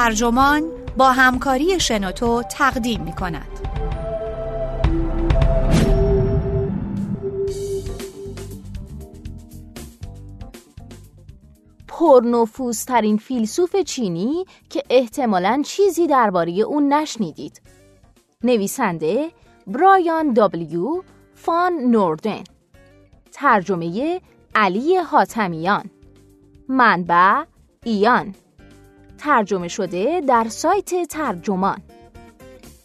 ترجمان با همکاری شنوتو تقدیم می کند. پرنفوذترین فیلسوف چینی که احتمالاً چیزی درباره اون نشنیدید. نویسنده برایان دابلیو فان نوردن ترجمه علی حاتمیان منبع ایان ترجمه شده در سایت ترجمان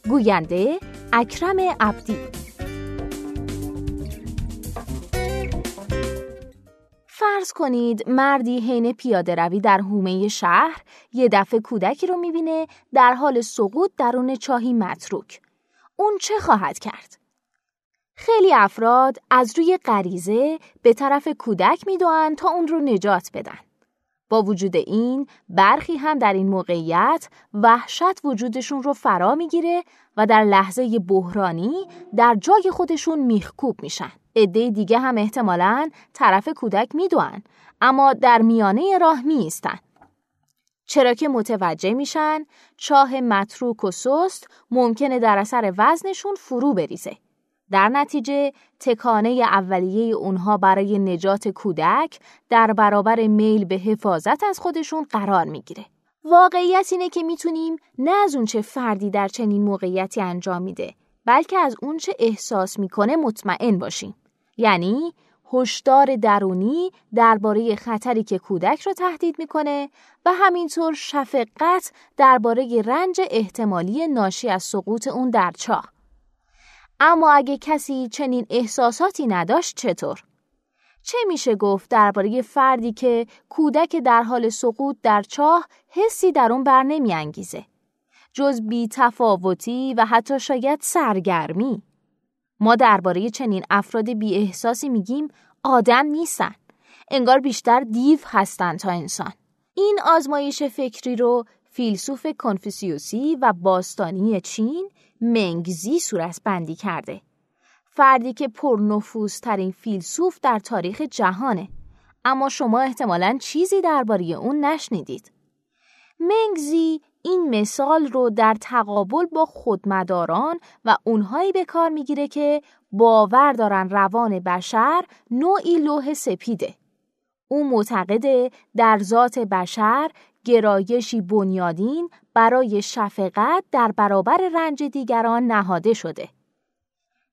گوینده اکرم عبدی فرض کنید مردی حین پیاده روی در حومه شهر یه دفعه کودکی رو می‌بینه در حال سقوط درون چاهی متروک. اون چه خواهد کرد؟ خیلی افراد از روی غریزه به طرف کودک می‌دوند تا اون رو نجات بدن. با وجود این برخی هم در این موقعیت وحشت وجودشون رو فرا می‌گیره و در لحظه بحرانی در جای خودشون میخکوب میشن. عده دیگه هم احتمالاً طرف کودک میدوان اما در میانه راه میستن. چرا که متوجه میشن چاه متروک و سست ممکنه در اثر وزنشون فرو بریزه. در نتیجه تکانه اولیه اونها برای نجات کودک در برابر میل به حفاظت از خودشون قرار می‌گیره. واقعیت اینه که می‌تونیم نه از اونچه فردی در چنین موقعیتی انجام میده بلکه از اونچه احساس می‌کنه مطمئن باشیم. یعنی هشدار درونی درباره خطری که کودک را تهدید می‌کنه و همینطور شفقت درباره رنج احتمالی ناشی از سقوط اون در چاه. اما اگه کسی چنین احساساتی نداشت چطور؟ چه میشه گفت درباره فردی که کودک در حال سقوط در چاه حسی در اون بر انگیزه؟ جز بی تفاوتی و حتی شاید سرگرمی. ما درباره چنین افراد بی احساسی میگیم آدم نیستن. انگار بیشتر دیو هستن تا انسان. این آزمایش فکری رو فیلسوف کنفوسیوسی و باستانی چین منگزی صورت بندی کرده. فردی که پرنفوذ ترین فیلسوف در تاریخ جهانه. اما شما احتمالا چیزی درباره اون نشنیدید. منگزی این مثال رو در تقابل با خودمداران و اونهایی به کار می‌گیره که باور دارن روان بشر نوعی لوح سپیده. او معتقده در ذات بشر گرایشی بنیادین برای شفقت در برابر رنج دیگران نهاده شده.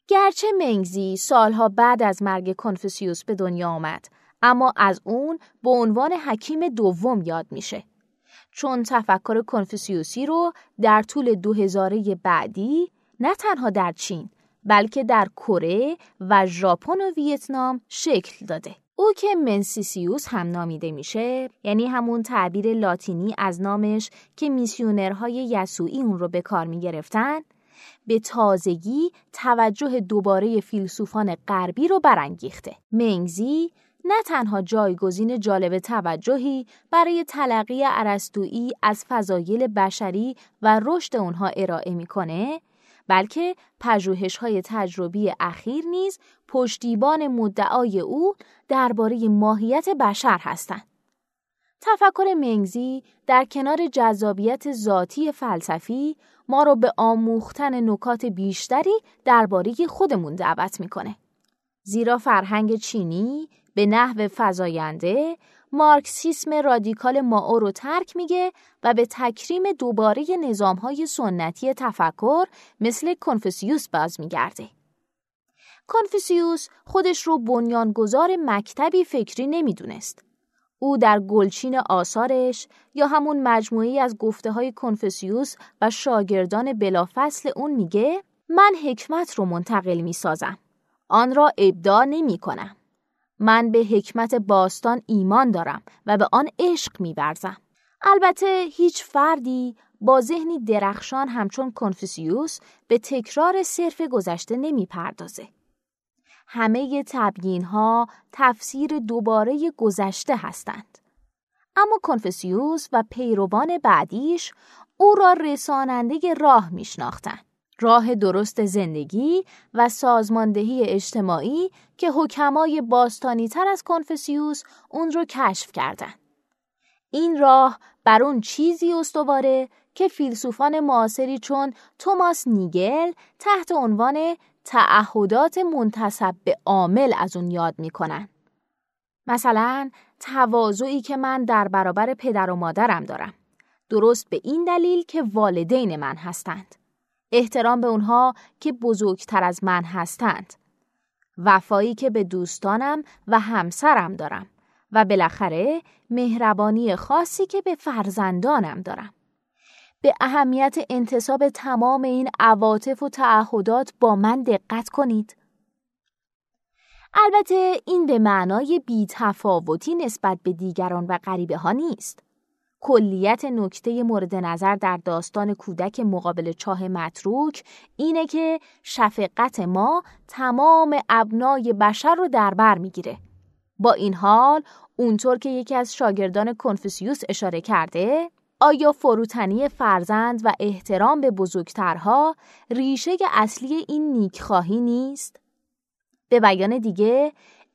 گرچه منگزی سالها بعد از مرگ کنفوسیوس به دنیا آمد، اما از اون به عنوان حکیم دوم یاد میشه. چون تفکر کنفوسیوسی رو در طول دو هزاره بعدی نه تنها در چین بلکه در کره و ژاپن و ویتنام شکل داده. او که منسیسیوس هم نامیده میشه یعنی همون تعبیر لاتینی از نامش که میسیونرهای یسوعی اون رو به کار می‌گرفتن به تازگی توجه دوباره فیلسوفان غربی رو برانگیخته. منگزی نه تنها جایگزین جالب توجهی برای تلقی ارسطویی از فضایل بشری و رشد اونها ارائه می‌کنه بلکه پژوهش های تجربی اخیر نیز پشتیبان مدعای او درباره ماهیت بشر هستند. تفکر منگزی در کنار جذابیت ذاتی فلسفی ما را به آموختن نکات بیشتری درباره خودمون دعوت می‌کنه. زیرا فرهنگ چینی به نحو فزاینده مارکسیسم رادیکال ماو رو ترک میگه و به تکریم دوباره نظامهای سنتی تفکر مثل کنفوسیوس باز میگرده. کنفوسیوس خودش رو بنیانگذار مکتبی فکری نمی‌دونست. او در گلچین آثارش یا همون مجموعی از گفته های کنفوسیوس و شاگردان بلافصل اون میگه من حکمت رو منتقل می‌سازم. آن را ابداع نمی کنم. من به حکمت باستان ایمان دارم و به آن عشق میورزم. البته هیچ فردی با ذهنی درخشان همچون کنفوسیوس به تکرار صرف گذشته نمی پردازه. همه تبیین ها تفسیر دوباره گذشته هستند. اما کنفوسیوس و پیروان بعدیش او را رساننده راه میشناختند. راه درست زندگی و سازماندهی اجتماعی که حکمای باستانی تر از کنفوسیوس اون رو کشف کردند. این راه بر اون چیزی استواره که فیلسوفان معاصری چون توماس نیگل تحت عنوان تعهدات منتصب به عامل از اون یاد می‌کنن. مثلا تواضعی که من در برابر پدر و مادرم دارم. درست به این دلیل که والدین من هستند. احترام به اونها که بزرگتر از من هستند. وفایی که به دوستانم و همسرم دارم و بالاخره مهربانی خاصی که به فرزندانم دارم. به اهمیت انتصاب تمام این عواطف و تعهدات با من دقت کنید. البته این به معنای بیتفاوتی نسبت به دیگران و غریبه ها نیست. کلیت نکته مورد نظر در داستان کودک مقابل چاه متروک اینه که شفقت ما تمام ابنای بشر رو در بر می‌گیره. با این حال اونطور که یکی از شاگردان کنفوسیوس اشاره کرده آیا فروتنی فرزند و احترام به بزرگترها ریشه اصلی این نیکخواهی نیست؟ به بیان دیگه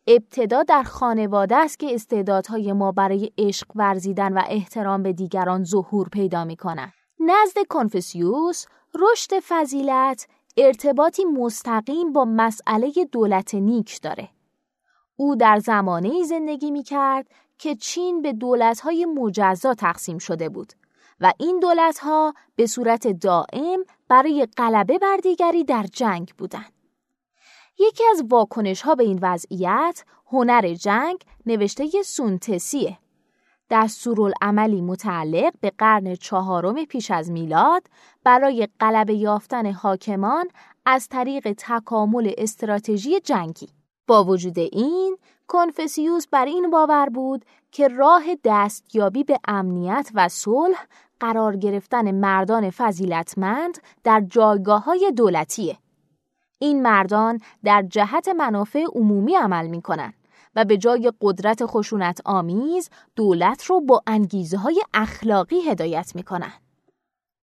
ابتدا در خانواده است که استعدادهای ما برای عشق ورزیدن و احترام به دیگران ظهور پیدا می کنن. نزد کنفسیوس رشد فضیلت ارتباطی مستقیم با مسئله دولت نیک داره. او در زمانه زندگی می کرد که چین به دولتهای مجزا تقسیم شده بود و این دولتها به صورت دائم برای غلبه بر دیگری در جنگ بودند. یکی از واکنش ها به این وضعیت هنر جنگ نوشته سونتسیه. دستورالعملی متعلق به قرن چهارم پیش از میلاد برای غلبه یافتن حاکمان از طریق تکامل استراتژی جنگی. با وجود این کنفسیوس بر این باور بود که راه دستیابی به امنیت و صلح قرار گرفتن مردان فضیلتمند در جایگاه های دولتیه. این مردان در جهت منافع عمومی عمل می کنن و به جای قدرت خشونت آمیز دولت رو با انگیزه های اخلاقی هدایت می کنن.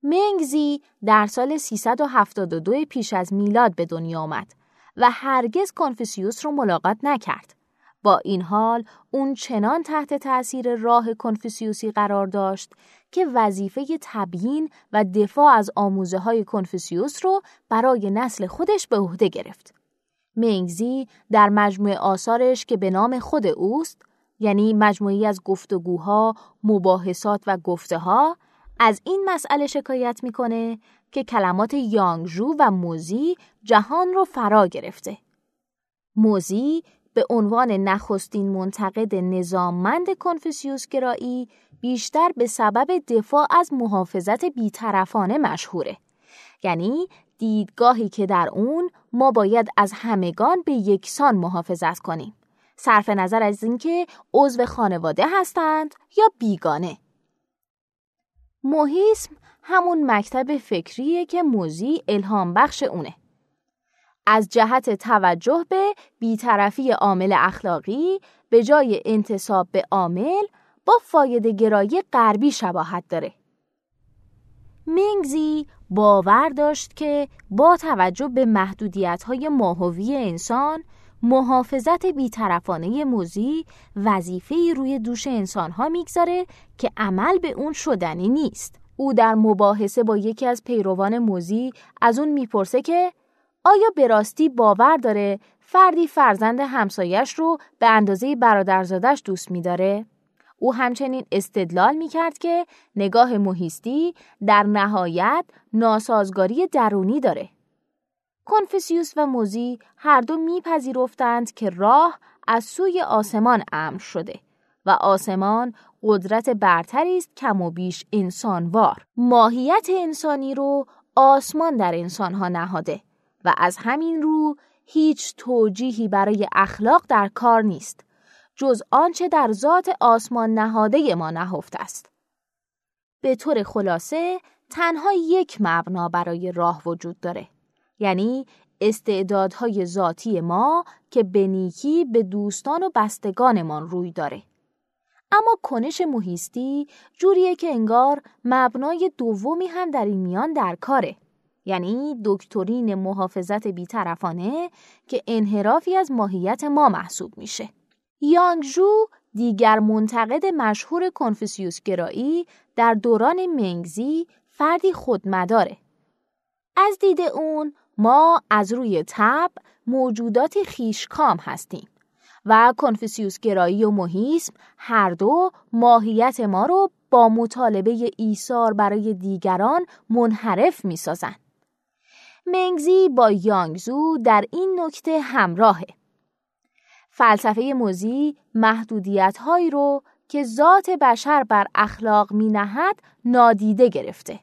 منگزی در سال 372 پیش از میلاد به دنیا آمد و هرگز کنفوسیوس رو ملاقات نکرد. با این حال اون چنان تحت تأثیر راه کنفوسیوسی قرار داشت که وظیفه تبیین و دفاع از آموزه های کنفوسیوس رو برای نسل خودش به عهده گرفت. منگزی در مجموعه آثارش که به نام خود اوست یعنی مجموعی از گفتگوها، مباحثات و گفته ها از این مسئله شکایت می‌کنه که کلمات یانگژو و موزی جهان رو فرا گرفته. موزی به عنوان نخستین منتقد نظاممند کنفوسیوس گرایی بیشتر به سبب دفاع از محافظت بیطرفانه مشهوره. یعنی دیدگاهی که در اون ما باید از همگان به یکسان محافظت کنیم. صرف نظر از اینکه عضو خانواده هستند یا بیگانه. موهیسم همون مکتب فکریه که موزی الهام بخش اونه. از جهت توجه به بیطرفی عامل اخلاقی به جای انتصاب به عامل با فایده گرایی غربی شباهت داره. منگزی باور داشت که با توجه به محدودیت های ماهوی انسان محافظت بیطرفانه موزی وظیفه روی دوش انسان ها می‌گذاره که عمل به اون شدنی نیست. او در مباحثه با یکی از پیروان موزی از اون می‌پرسه که آیا به راستی باور داره فردی فرزند همسایش رو به اندازه برادرزادش دوست میداره؟ او همچنین استدلال می کرد که نگاه محیستی در نهایت ناسازگاری درونی داره. کنفسیوس و موزی هر دو میپذیرفتند که راه از سوی آسمان امر شده و آسمان قدرت برتری است کم و بیش انسانوار. ماهیت انسانی رو آسمان در انسانها نهاده و از همین رو هیچ توجیهی برای اخلاق در کار نیست جز آنچه در ذات آسمان نهاده ما نهفته است. به طور خلاصه تنها یک مبنا برای راه وجود داره یعنی استعدادهای ذاتی ما که به نیکی به دوستان و بستگانمان روی داره. اما کنش محیستی جوریه که انگار مبنای دومی هم در این میان در کاره. یعنی دکترین محافظت بیطرفانه که انحرافی از ماهیت ما محسوب میشه. یانگجو دیگر منتقد مشهور کنفوسیوس گرایی در دوران منگزی فردی خودمداره. از دید اون ما از روی تب موجوداتی خیشکام هستیم و کنفوسیوس گرایی و موهیسم هر دو ماهیت ما رو با مطالبه ایثار برای دیگران منحرف می سازن. منگزی با یانگزو در این نکته همراهه. فلسفه موزی محدودیت هایی رو که ذات بشر بر اخلاق می نهد نادیده گرفته.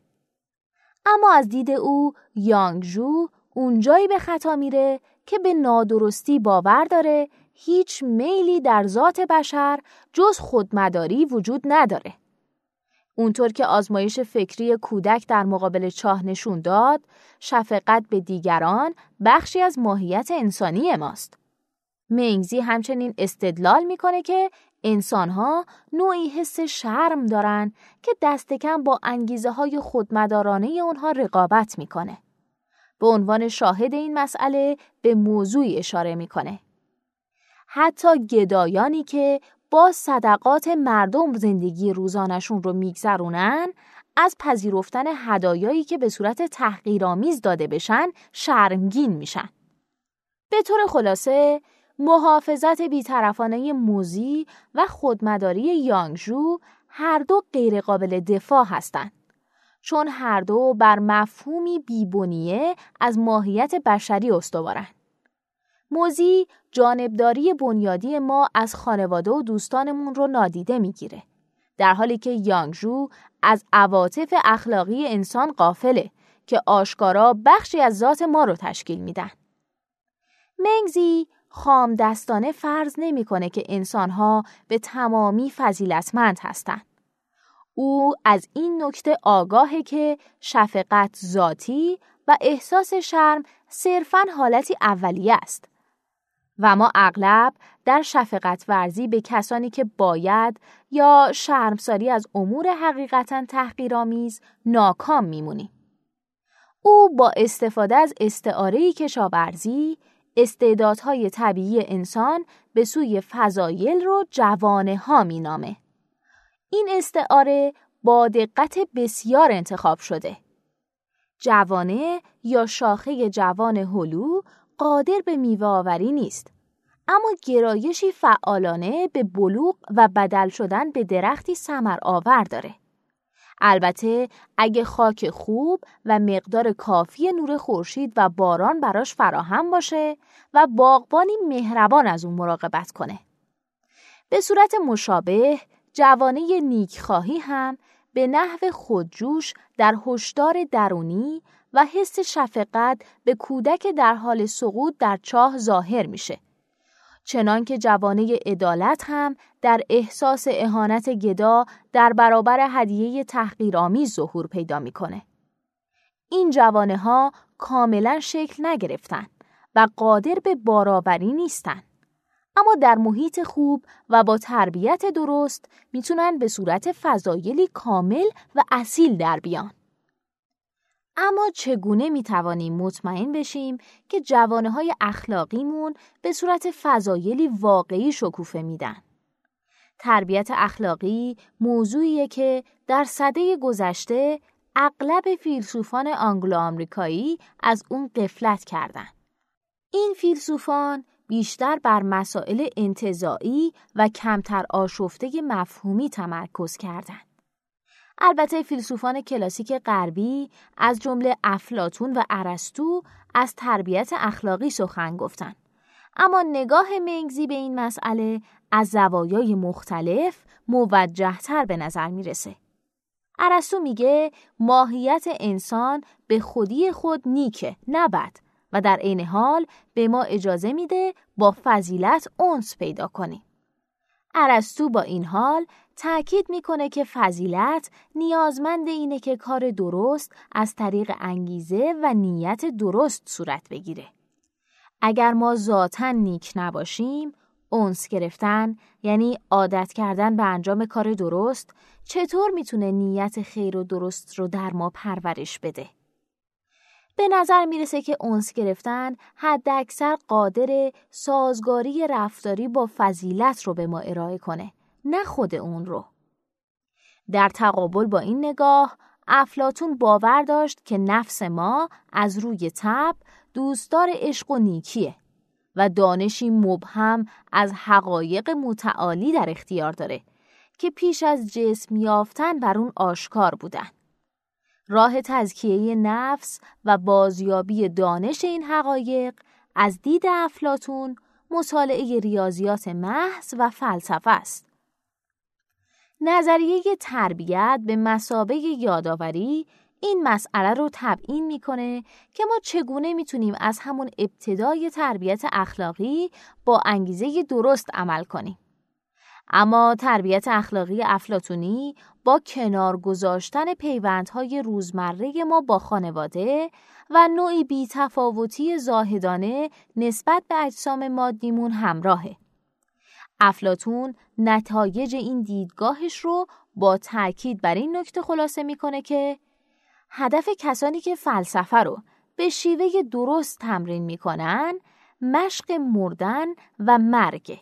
اما از دید او یانگجو اونجایی به خطا میره که به نادرستی باور داره هیچ میلی در ذات بشر جز خودمداری وجود نداره. اونطور که آزمایش فکری کودک در مقابل چاه نشون داد، شفقت به دیگران بخشی از ماهیت انسانی ماست. منگزی همچنین استدلال می‌کنه که انسانها نوعی حس شرم دارن که دست کم با انگیزه های خودمدارانه اونها رقابت می‌کنه. به عنوان شاهد این مسئله به موضوعی اشاره می‌کنه. حتی گدایانی که با صدقات مردم زندگی روزانشون رو میگذرونن از پذیرفتن هدایایی که به صورت تحقیرآمیز داده بشن شرمگین میشن. به طور خلاصه محافظت بیطرفانه موزی و خودمداری یانگجو هر دو غیرقابل دفاع هستند. چون هر دو بر مفهومی بیبونیه از ماهیت بشری استوارند. موزی جانبداری بنیادی ما از خانواده و دوستانمون رو نادیده می‌گیره. در حالی که یانگجو از عواطف اخلاقی انسان قافله که آشکارا بخشی از ذات ما رو تشکیل میدن. منگزی خام دستانه فرض نمی‌کنه که انسانها به تمامی فضیلتمند هستند. او از این نکته آگاهه که شفقت ذاتی و احساس شرم صرفاً حالتی اولیه است. و ما اغلب در شفقت ورزی به کسانی که باید یا شرمساری از امور حقیقتا تحقیرآمیز ناکام میمونیم. او با استفاده از استعاره کشاورزی استعدادهای طبیعی انسان به سوی فضایل رو جوانه ها می نامه. این استعاره با دقت بسیار انتخاب شده. جوانه یا شاخه جوان هلو قادر به میوه آوری نیست. اما گرایشی فعالانه به بلوغ و بدل شدن به درختی سمر آور داره. البته اگه خاک خوب و مقدار کافی نور خورشید و باران براش فراهم باشه و باغبانی مهربان از اون مراقبت کنه. به صورت مشابه جوانه نیکخواهی هم به نحو خودجوش در هشدار درونی و حس شفقت به کودک در حال سقوط در چاه ظاهر میشه. چنان که جوانه عدالت هم در احساس اهانت گدا در برابر هدیه تحقیرآمیز ظهور پیدا می‌کنه. این جوانه ها کاملا شکل نگرفتن و قادر به بارآوری نیستن. اما در محیط خوب و با تربیت درست می‌تونن به صورت فضایلی کامل و اصیل در بیان. اما چگونه می توانیم مطمئن بشیم که جوانه های اخلاقیمون به صورت فضایلی واقعی شکوفه میدن؟ تربیت اخلاقی موضوعیه که در صده گذشته اغلب فیلسوفان آنگلو آمریکایی از اون قفلت کردند. این فیلسوفان بیشتر بر مسائل انتظاعی و کمتر آشفته مفهومی تمرکز کردند. البته فیلسوفان کلاسیک غربی از جمله افلاتون و ارسطو از تربیت اخلاقی سخن گفتند. اما نگاه منگزی به این مسئله از زوایای مختلف موجهتر به نظر می‌رسه. ارسطو میگه ماهیت انسان به خودی خود نیکه نه و در عین حال به ما اجازه میده با فضیلت اونس پیدا کنیم. ارسطو با این حال تأکید می‌کنه که فضیلت نیازمند اینه که کار درست از طریق انگیزه و نیت درست صورت بگیره. اگر ما ذاتا نیک نباشیم، اونس گرفتن یعنی عادت کردن به انجام کار درست چطور می‌تونه نیت خیر و درست رو در ما پرورش بده؟ به نظر می‌رسه که اونس گرفتن حد اکثر قادر سازگاری رفتاری با فضیلت رو به ما ارائه کنه نه خود اون رو. در تقابل با این نگاه افلاتون باور داشت که نفس ما از روی تب دوستدار عشق و نیکیه و دانشی مبهم از حقایق متعالی در اختیار داره که پیش از جسم یافتن بر اون آشکار بودن. راه تزکیه نفس و بازیابی دانش این حقایق از دید افلاتون مطالعه ریاضیات محض و فلسفه است. نظریه تربیت به مسابه یادآوری این مسئله رو تبیین می‌کنه که ما چگونه می‌تونیم از همون ابتدای تربیت اخلاقی با انگیزه درست عمل کنیم. اما تربیت اخلاقی افلاتونی با کنار گذاشتن پیوندهای روزمره ما با خانواده و نوعی بیتفاوتی زاهدانه نسبت به اجسام مادیمون همراهه. افلاتون نتایج این دیدگاهش رو با تاکید بر این نکته خلاصه می‌کنه که هدف کسانی که فلسفه رو به شیوه درست تمرین می‌کنن مشق مردن و مرگ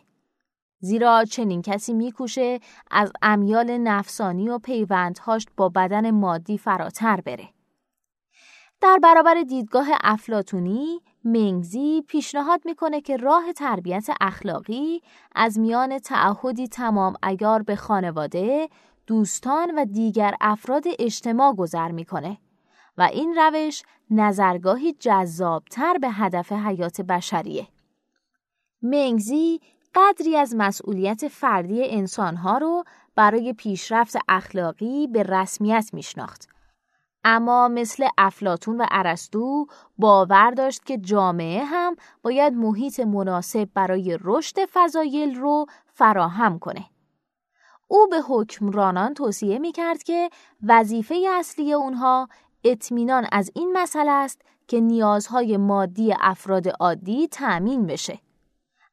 زیرا چنین کسی میکوشه از امیال نفسانی و پیوندهاش با بدن مادی فراتر بره. در برابر دیدگاه افلاتونی منگزی پیشنهاد می‌کنه که راه تربیت اخلاقی از میان تعهدی تمام ایار به خانواده، دوستان و دیگر افراد اجتماع گذر می‌کنه و این روش نظرگاهی جذابتر به هدف حیات بشریه. منگزی قدری از مسئولیت فردی انسانها رو برای پیشرفت اخلاقی به رسمیت میشناخت اما مثل افلاتون و ارسطو باور داشت که جامعه هم باید محیط مناسب برای رشد فضایل رو فراهم کنه. او به حکمرانان توصیه می کرد که وظیفه اصلی اونها اطمینان از این مسئله است که نیازهای مادی افراد عادی تأمین بشه.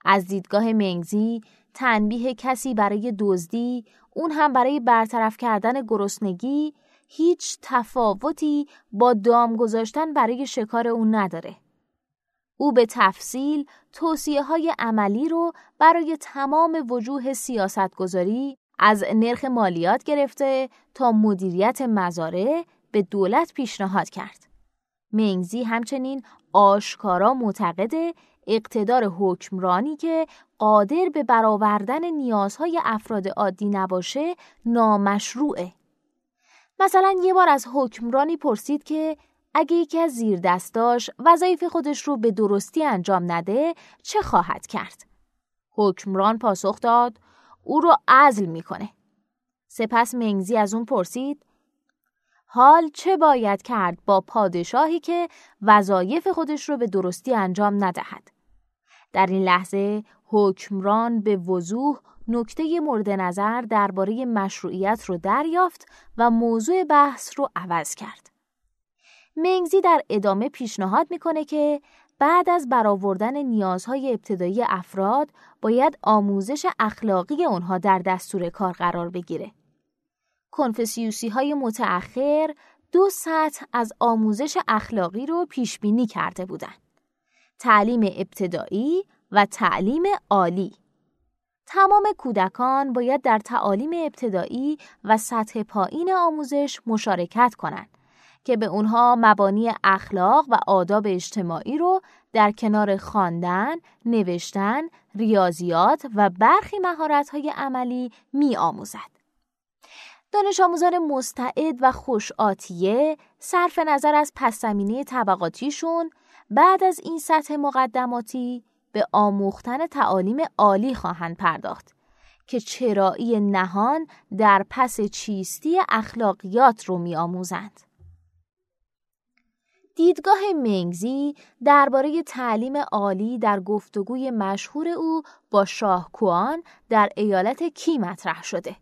از دیدگاه منگزی تنبیه کسی برای دزدی اون هم برای برطرف کردن گرسنگی هیچ تفاوتی با دام گذاشتن برای شکار اون نداره. او به تفصیل توصیه های عملی رو برای تمام وجوه سیاست گذاری از نرخ مالیات گرفته تا مدیریت مزاره به دولت پیشنهاد کرد. منگزی همچنین آشکارا معتقد اقتدار حکمرانی که قادر به برآوردن نیازهای افراد عادی نباشه نامشروعه. مثلا یه بار از حکمرانی پرسید که اگه یکی از زیر دستاش وظایف خودش رو به درستی انجام نده چه خواهد کرد؟ حکمران پاسخ داد او رو عزل می‌کنه. سپس منگزی از اون پرسید حال چه باید کرد با پادشاهی که وظایف خودش رو به درستی انجام ندهد؟ در این لحظه حکمران به وضوح نکته مورد نظر درباره مشروعیت رو دریافت و موضوع بحث رو عوض کرد. منگزی در ادامه پیشنهاد می‌کنه که بعد از برآوردن نیازهای ابتدایی افراد باید آموزش اخلاقی اونها در دستور کار قرار بگیره. کنفسیوسی های متأخر دو سطح از آموزش اخلاقی رو پیش بینی کرده بودند. تعلیم ابتدایی و تعلیم عالی تمام کودکان باید در تعالیم ابتدایی و سطح پایین آموزش مشارکت کنند که به اونها مبانی اخلاق و آداب اجتماعی رو در کنار خواندن، نوشتن، ریاضیات و برخی مهارت‌های عملی می آموزد. دانش آموزان مستعد و خوش آتیه صرف نظر از پس زمینه طبقاتیشون بعد از این سطح مقدماتی به آموختن تعالیم عالی خواهند پرداخت که چرایی نهان در پس چیستی اخلاقیات رو می آموزند. دیدگاه منگزی درباره تعلیم عالی در گفتگوی مشهور او با شاه کوان در ایالت کی مطرح شده.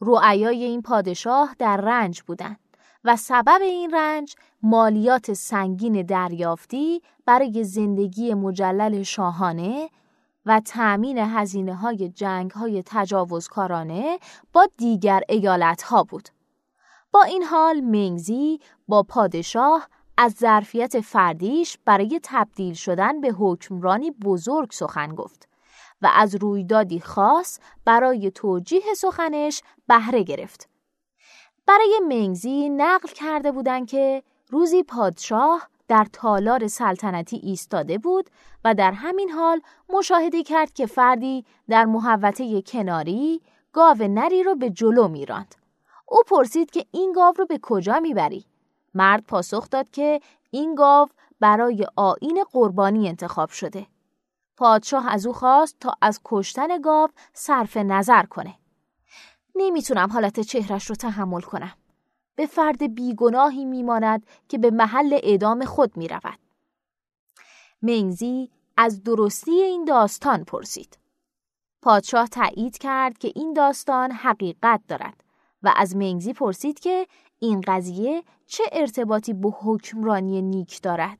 رعایای این پادشاه در رنج بودند. و سبب این رنج مالیات سنگین دریافتی برای زندگی مجلل شاهانه و تأمین هزینه های جنگ های تجاوزکارانه با دیگر ایالت ها بود. با این حال منگزی با پادشاه از ظرفیت فردیش برای تبدیل شدن به حکمرانی بزرگ سخن گفت و از رویدادی خاص برای توجیه سخنش بهره گرفت. برای منگزی نقل کرده بودند که روزی پادشاه در تالار سلطنتی ایستاده بود و در همین حال مشاهده کرد که فردی در محوطه کناری گاو نری رو به جلو میراند. او پرسید که این گاو رو به کجا می‌بری؟ مرد پاسخ داد که این گاو برای آین قربانی انتخاب شده. پادشاه از او خواست تا از کشتن گاو صرف نظر کنه. نمی‌تونم حالت چهرش رو تحمل کنم. به فرد بیگناهی میماند که به محل اعدام خود می‌رود. منگزی از درستی این داستان پرسید. پادشاه تایید کرد که این داستان حقیقت دارد و از منگزی پرسید که این قضیه چه ارتباطی به حکمرانی نیک دارد؟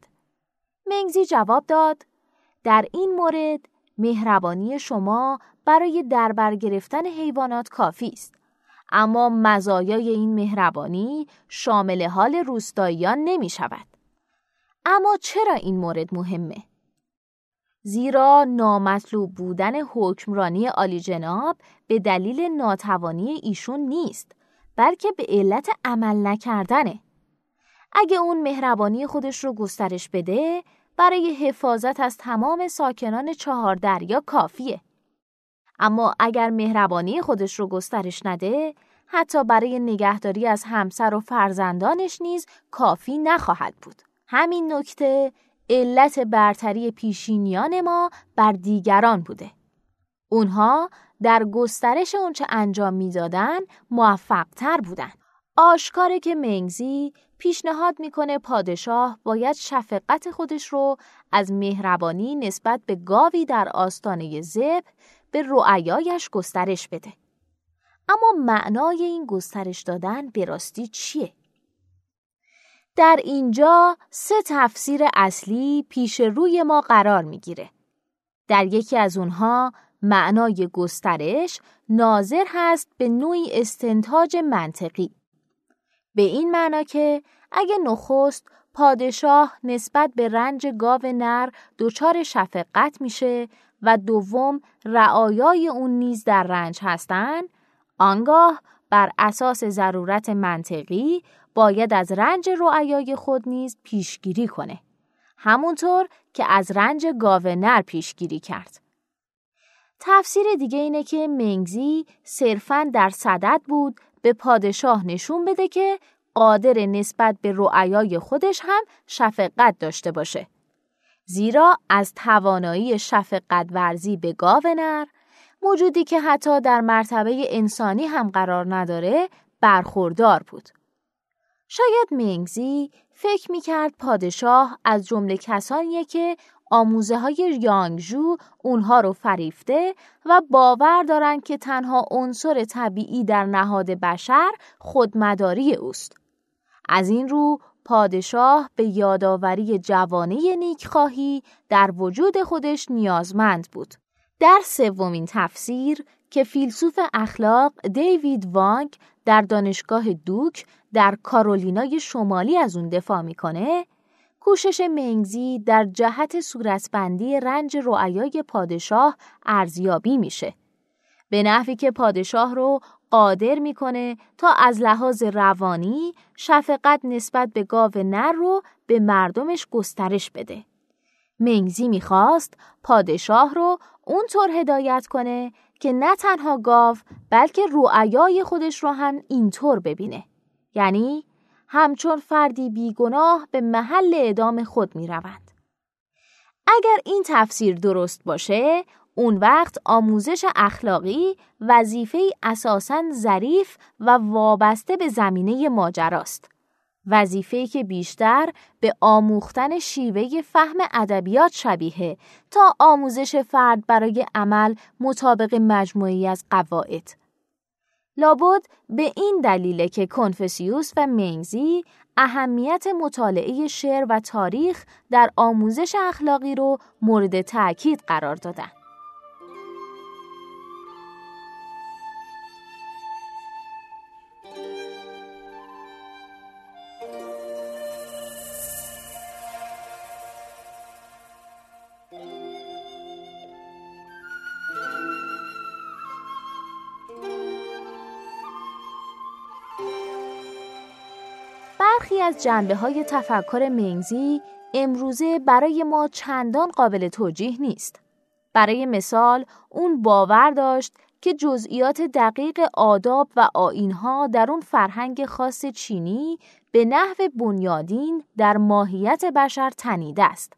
منگزی جواب داد در این مورد مهربانی شما برای دربر گرفتن حیوانات کافی است اما مزایای این مهربانی شامل حال روستاییان نمی شود. اما چرا این مورد مهمه؟ زیرا نامطلوب بودن حکمرانی عالی جناب به دلیل ناتوانی ایشون نیست بلکه به علت عمل نکردنه. اگه اون مهربانی خودش رو گسترش بده برای حفاظت از تمام ساکنان چهار دریا کافیه. اما اگر مهربانی خودش رو گسترش نده حتی برای نگهداری از همسر و فرزندانش نیز کافی نخواهد بود. همین نکته علت برتری پیشینیان ما بر دیگران بوده. اونها در گسترش اونچه انجام می‌دادن موفق تر بودن. آشکاره که منگزی پیشنهاد می‌کنه پادشاه باید شفقت خودش رو از مهربانی نسبت به گاوی در آستانه زب به رعیایش گسترش بده. اما معنای این گسترش دادن به راستی چیه؟ در اینجا سه تفسیر اصلی پیش روی ما قرار می‌گیره. در یکی از اونها معنای گسترش ناظر هست به نوعی استنتاج منطقی. به این معنا که اگه نخست پادشاه نسبت به رنج گاو نر دچار شفقت میشه و دوم رعایای اون نیز در رنج هستن آنگاه بر اساس ضرورت منطقی باید از رنج رعایای خود نیز پیشگیری کنه همونطور که از رنج گاو نر پیشگیری کرد تفسیر دیگه اینه که منگزی صرفاً در صدد بود به پادشاه نشون بده که قادر نسبت به رعایای خودش هم شفقت داشته باشه. زیرا از توانایی شفقت ورزی به گاو نر موجودی که حتی در مرتبه انسانی هم قرار نداره برخوردار بود. شاید منگزی فکر می کرد پادشاه از جمله کسانیه که آموزه های یانگجو اونها رو فریفته و باور دارند که تنها عنصر طبیعی در نهاد بشر خودمداری اوست. از این رو پادشاه به یادآوری جوانه نیکخواهی در وجود خودش نیازمند بود. در سومین تفسیر که فیلسوف اخلاق دیوید وانگ در دانشگاه دوک در کارولینای شمالی از اون دفاع می‌کنه کوشش منگزی در جهت صورتبندی رنج رعایای پادشاه ارزیابی میشه به نحوی که پادشاه رو قادر می‌کنه تا از لحاظ روانی شفقت نسبت به گاو نر رو به مردمش گسترش بده. منگزی می‌خواست پادشاه رو اونطور هدایت کنه که نه تنها گاو بلکه رعایای خودش رو هم اینطور ببینه. یعنی همچون فردی بیگناه به محل اعدام خود می‌روند. اگر این تفسیر درست باشه اون وقت آموزش اخلاقی وظیفه اساساً ظریف و وابسته به زمینه ماجراست. وظیفه‌ای که بیشتر به آموختن شیوه فهم ادبیات شبیه تا آموزش فرد برای عمل مطابق مجموعی از قواعد. لابد به این دلیل که کنفسیوس و منگزی اهمیت مطالعه شعر و تاریخ در آموزش اخلاقی رو مورد تأکید قرار دادن. از جنبه های تفکر منگزی امروزه برای ما چندان قابل توجیه نیست. برای مثال اون باور داشت که جزئیات دقیق آداب و آینها در اون فرهنگ خاص چینی به نحو بنیادین در ماهیت بشر تنیده است.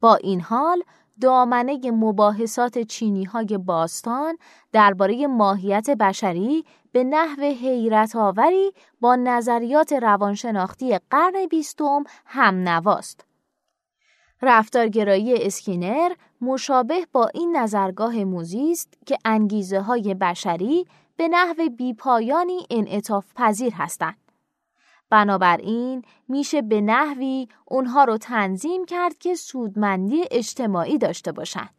با این حال دامنه مباحثات چینی های باستان درباره ماهیت بشری به نحو حیرت آوری با نظریات روانشناختی قرن بیستم هم نواست. رفتارگرایی اسکینر مشابه با این نظرگاه موزی است که انگیزه های بشری به نحو بیپایانی انعطاف پذیر هستند. بنابراین میشه به نحوی اونها رو تنظیم کرد که سودمندی اجتماعی داشته باشند.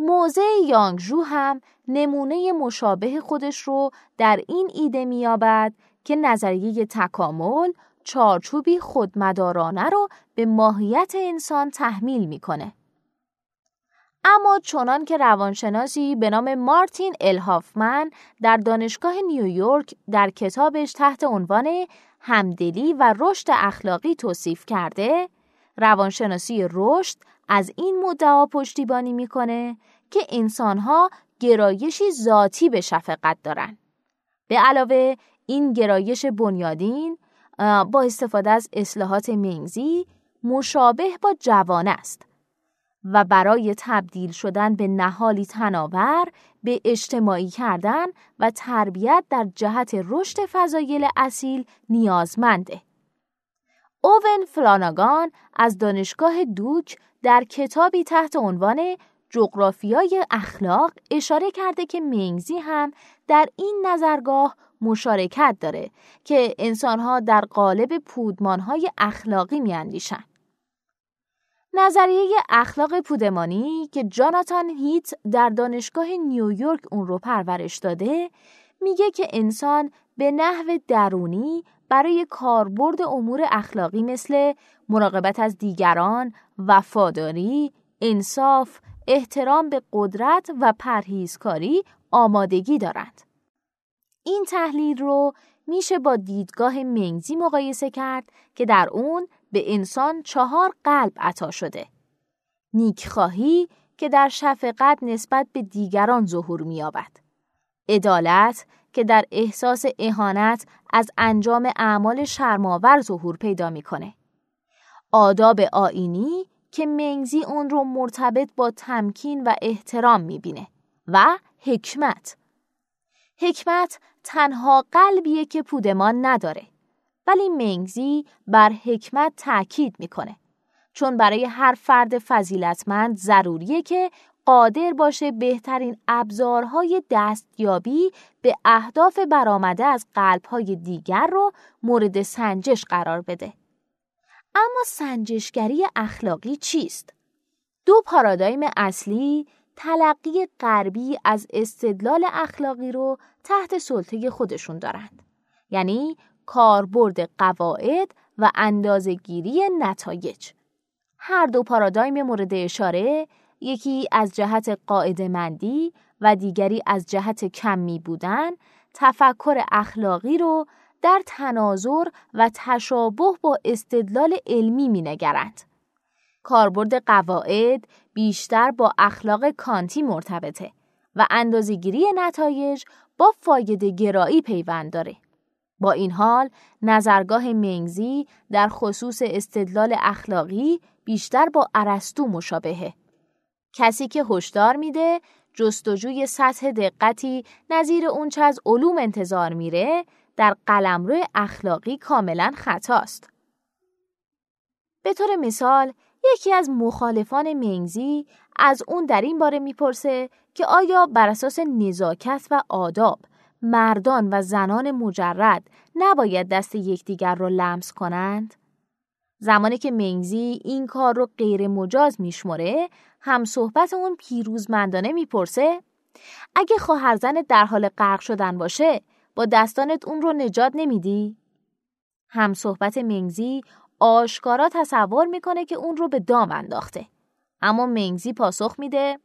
موزه یانگجو هم نمونه مشابه خودش رو در این ایده میابد که نظریه تکامل چارچوبی خودمدارانه رو به ماهیت انسان تحمیل می‌کنه. اما چنان که روانشناسی به نام مارتین الهافمن در دانشگاه نیویورک در کتابش تحت عنوان همدلی و رشد اخلاقی توصیف کرده روانشناسی رشد از این مدعا پشتیبانی می‌کنه که انسانها گرایشی ذاتی به شفقت دارن به علاوه این گرایش بنیادین با استفاده از اصلاحات منگزی مشابه با جوان است و برای تبدیل شدن به نهالی تناور به اجتماعی کردن و تربیت در جهت رشد فضایل اصیل نیازمنده. اوون فلاناگان از دانشگاه دوک در کتابی تحت عنوان جغرافیای اخلاق اشاره کرده که منگزی هم در این نظرگاه مشارکت داره که انسانها در قالب پودمانهای اخلاقی میاندیشند. نظریه اخلاق پودمانی که جاناتان هیت در دانشگاه نیویورک اون رو پرورش داده میگه که انسان به نحو درونی برای کاربرد امور اخلاقی مثل مراقبت از دیگران، وفاداری، انصاف، احترام به قدرت و پرهیزکاری آمادگی دارند. این تحلیل رو میشه با دیدگاه منگزی مقایسه کرد که در اون به انسان چهار قلب عطا شده. نیکخواهی که در شفقت نسبت به دیگران ظهور می‌یابد. عدالت که در احساس اهانت از انجام اعمال شرماور ظهور پیدا می‌کنه. آداب آینی که منگزی اون رو مرتبط با تمکین و احترام می‌بینه و حکمت حکمت تنها قلبیه که پودمان نداره ولی منگزی بر حکمت تاکید می‌کنه چون برای هر فرد فضیلتمند ضروریه که قادر باشه بهترین ابزارهای دستیابی به اهداف برآمده از قلبهای دیگر رو مورد سنجش قرار بده. اما سنجشگری اخلاقی چیست؟ دو پارادایم اصلی تلقی غربی از استدلال اخلاقی رو تحت سلطه خودشون دارند. یعنی کاربرد قواعد و اندازهگیری نتایج. هر دو پارادایم مورد اشاره یکی از جهت قاعده مندی و دیگری از جهت کمی بودن تفکر اخلاقی رو در تناظر و تشابه با استدلال علمی می نگرند. کاربرد قواعد بیشتر با اخلاق کانتی مرتبطه و اندازگیری نتایج با فایده گرایی پیوند داره. با این حال نظرگاه منگزی در خصوص استدلال اخلاقی بیشتر با ارسطو مشابهه. کسی که هشدار میده جستجوی سطح دقتی نظیر اونچه از علوم انتظار میره در قلمرو اخلاقی کاملا خطاست. به طور مثال یکی از مخالفان منگزی از اون در این باره می‌پرسه که آیا بر اساس نزاکت و آداب مردان و زنان مجرد نباید دست یکدیگر را لمس کنند؟ زمانی که منگزی این کار رو غیر مجاز میشمره هم صحبت اون پیروزمندانه می‌پرسه اگه خواهرزن در حال غرق شدن باشه با دستانت اون رو نجات نمیدی؟ هم صحبت منگزی آشکارا تصور می‌کنه که اون رو به دام انداخته اما منگزی پاسخ میده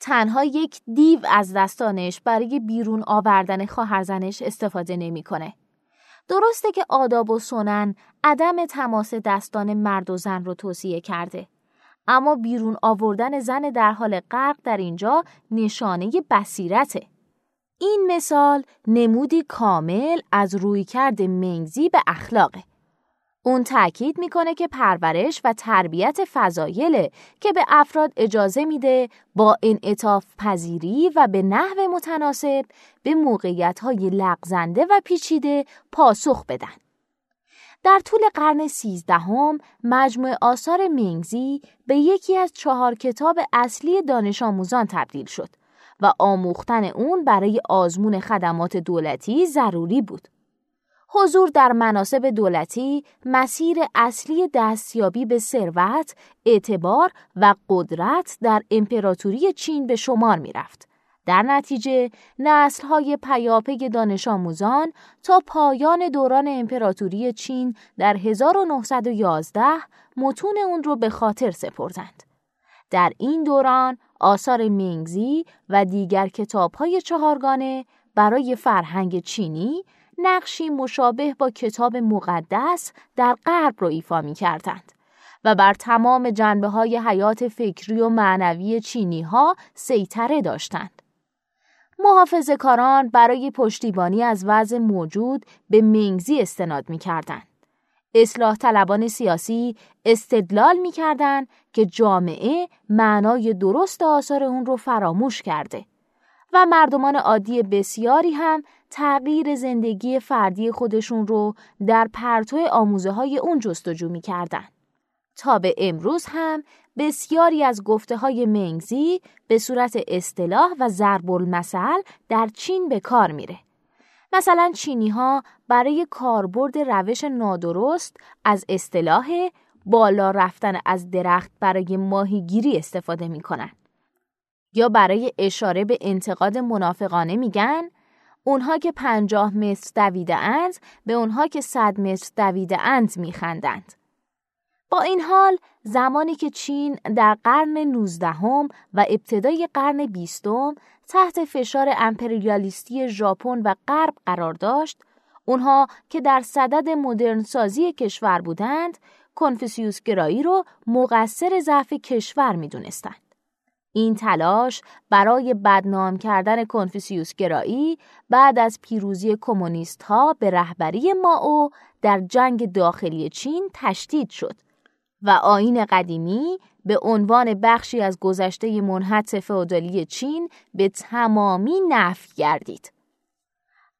تنها یک دیو از دستانش برای بیرون آوردن خواهرزنش استفاده نمی‌کنه. درسته که آداب و سنن عدم تماس دستان مرد و زن رو توصیه کرده. اما بیرون آوردن زن در حال غرق در اینجا نشانه بصیرته. این مثال نمودی کامل از رویکرد منگزی به اخلاقه. اون تاکید می‌کنه که پرورش و تربیت فضایله که به افراد اجازه میده با انعطاف پذیری و به نحو متناسب به موقعیت های لغزنده و پیچیده پاسخ بدن. در طول قرن سیزدهم مجموع آثار مینگزی به یکی از چهار کتاب اصلی دانش آموزان تبدیل شد و آموختن اون برای آزمون خدمات دولتی ضروری بود. حضور در مناسب دولتی مسیر اصلی دستیابی به ثروت، اعتبار و قدرت در امپراتوری چین به شمار می رفت. در نتیجه نسلهای پیاپی دانش آموزان تا پایان دوران امپراتوری چین در 1911 متون اون رو به خاطر سپردند. در این دوران آثار مینگزی و دیگر کتابهای چهارگانه برای فرهنگ چینی نقشی مشابه با کتاب مقدس در غرب را ایفا می کردند و بر تمام جنبه های حیات فکری و معنوی چینی ها سیطره داشتند. محافظ کاران برای پشتیبانی از وضع موجود به منگزی استناد می کردند. اصلاح طلبان سیاسی استدلال می کردن که جامعه معنای درست آثار اون رو فراموش کرده و مردمان عادی بسیاری هم تغییر زندگی فردی خودشون رو در پرتو آموزه های اون جستجو می کردن. تا به امروز هم بسیاری از گفته های منگزی به صورت اصطلاح و ضرب المثل در چین به کار میره. مثلا چینی ها برای کاربرد روش نادرست از اصطلاح بالا رفتن از درخت برای ماهیگیری استفاده می‌کنن. یا برای اشاره به انتقاد منافقانه میگن اونها که پنجاه متر دویده اند به اونها که صد متر دویده اند میخندند. با این حال زمانی که چین در قرن نوزدهم و ابتدای قرن بیستم تحت فشار امپریالیستی ژاپن و غرب قرار داشت اونها که در صدد مدرن سازی کشور بودند کنفوسیوس گرایی رو مقصر ضعف کشور می‌دونستند. این تلاش برای بدنام کردن کنفوسیوس گرایی بعد از پیروزی کمونیست ها به رهبری ماو در جنگ داخلی چین تشدید شد و آین قدیمی به عنوان بخشی از گذشته منحط فئودالی چین به تمامی نفی گردید.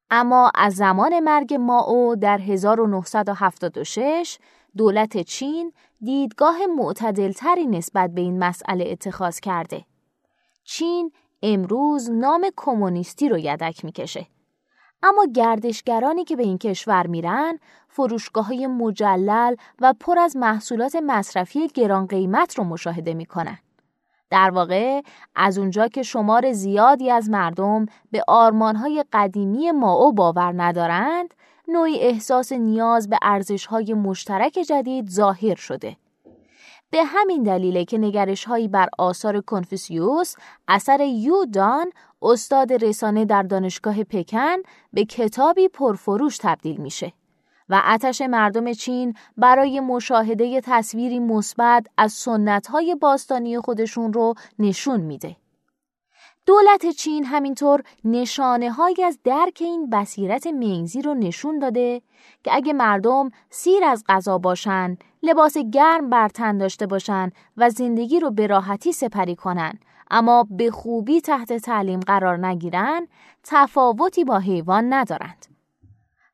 اما از زمان مرگ ماو در 1976 دولت چین دیدگاه معتدلتری نسبت به این مسئله اتخاذ کرده. چین امروز نام کمونیستی رو یدک می‌کشه. اما گردشگرانی که به این کشور میرن فروشگاه های مجلل و پر از محصولات مصرفی گران قیمت رو مشاهده می‌کنن. در واقع از اونجا که شمار زیادی از مردم به آرمانهای قدیمی ماو باور ندارند، نوعی احساس نیاز به ارزشهای مشترک جدید ظاهر شده. به همین دلیله که نگرش هایی بر آثار کنفوسیوس اثر یو دان استاد رسانه در دانشگاه پکن به کتابی پرفروش تبدیل میشه و آتش مردم چین برای مشاهده تصویری مثبت از سنت های باستانی خودشون رو نشون میده. دولت چین همینطور نشانه های از درک این بصیرت منگزی رو نشون داده که اگه مردم سیر از غذا باشن، لباس گرم بر تن داشته باشن و زندگی رو به راحتی سپری کنن اما به خوبی تحت تعلیم قرار نگیرن تفاوتی با حیوان ندارند.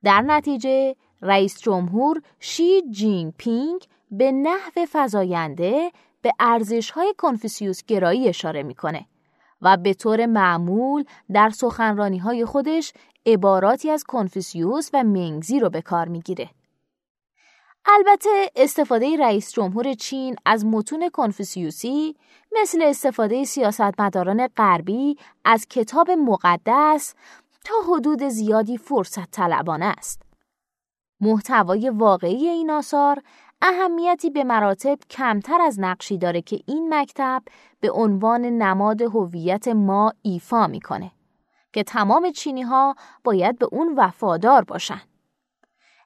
در نتیجه رئیس جمهور شی جین پینگ به نحو فزاینده به ارزش های کنفوسیوس گرایی اشاره می‌کنه و به طور معمول در سخنرانی های خودش عباراتی از کنفوسیوس و منگزی رو به کار می‌گیره. البته استفاده رئیس جمهور چین از متون کنفوسیوسی مثل استفاده سیاستمداران غربی از کتاب مقدس تا حدود زیادی فرصت طلبانه است. محتوای واقعی این آثار اهمیتی به مراتب کمتر از نقشی داره که این مکتب به عنوان نماد هویت ما ایفا می‌کنه که تمام چینی ها باید به اون وفادار باشن.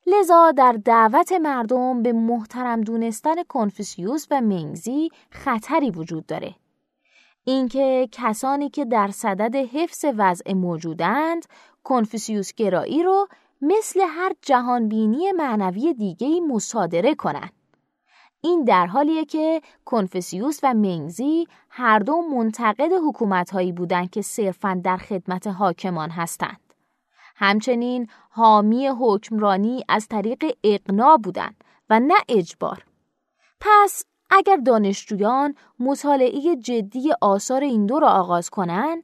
لذا در دعوت مردم به محترم دونستن کنفوسیوس و منگزی خطری وجود داره. اینکه کسانی که در صدد حفظ وضع موجودند کنفوسیوس گرایی رو مثل هر جهانبینی معنوی دیگهی مصادره کنند. این در حالیه که کنفسیوس و منگزی هر دو منتقد حکومتهایی بودند که صرفا در خدمت حاکمان هستند. همچنین حامی حکمرانی از طریق اقنا بودند و نه اجبار. پس اگر دانشجویان مطالعه جدی آثار این دو را آغاز کنند،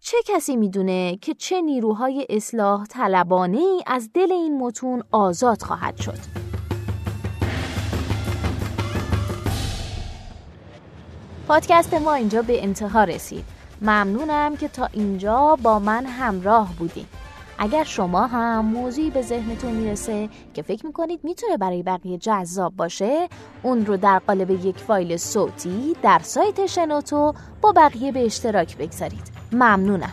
چه کسی می‌دونه که چه نیروهای اصلاح طلبانه از دل این متون آزاد خواهد شد؟ پادکست ما اینجا به انتها رسید ممنونم که تا اینجا با من همراه بودین اگر شما هم موضوعی به ذهنتون می‌رسه که فکر می‌کنید می‌تونه برای بقیه جذاب باشه اون رو در قالب یک فایل صوتی در سایت شنوتو با بقیه به اشتراک بگذارید. ممنونم.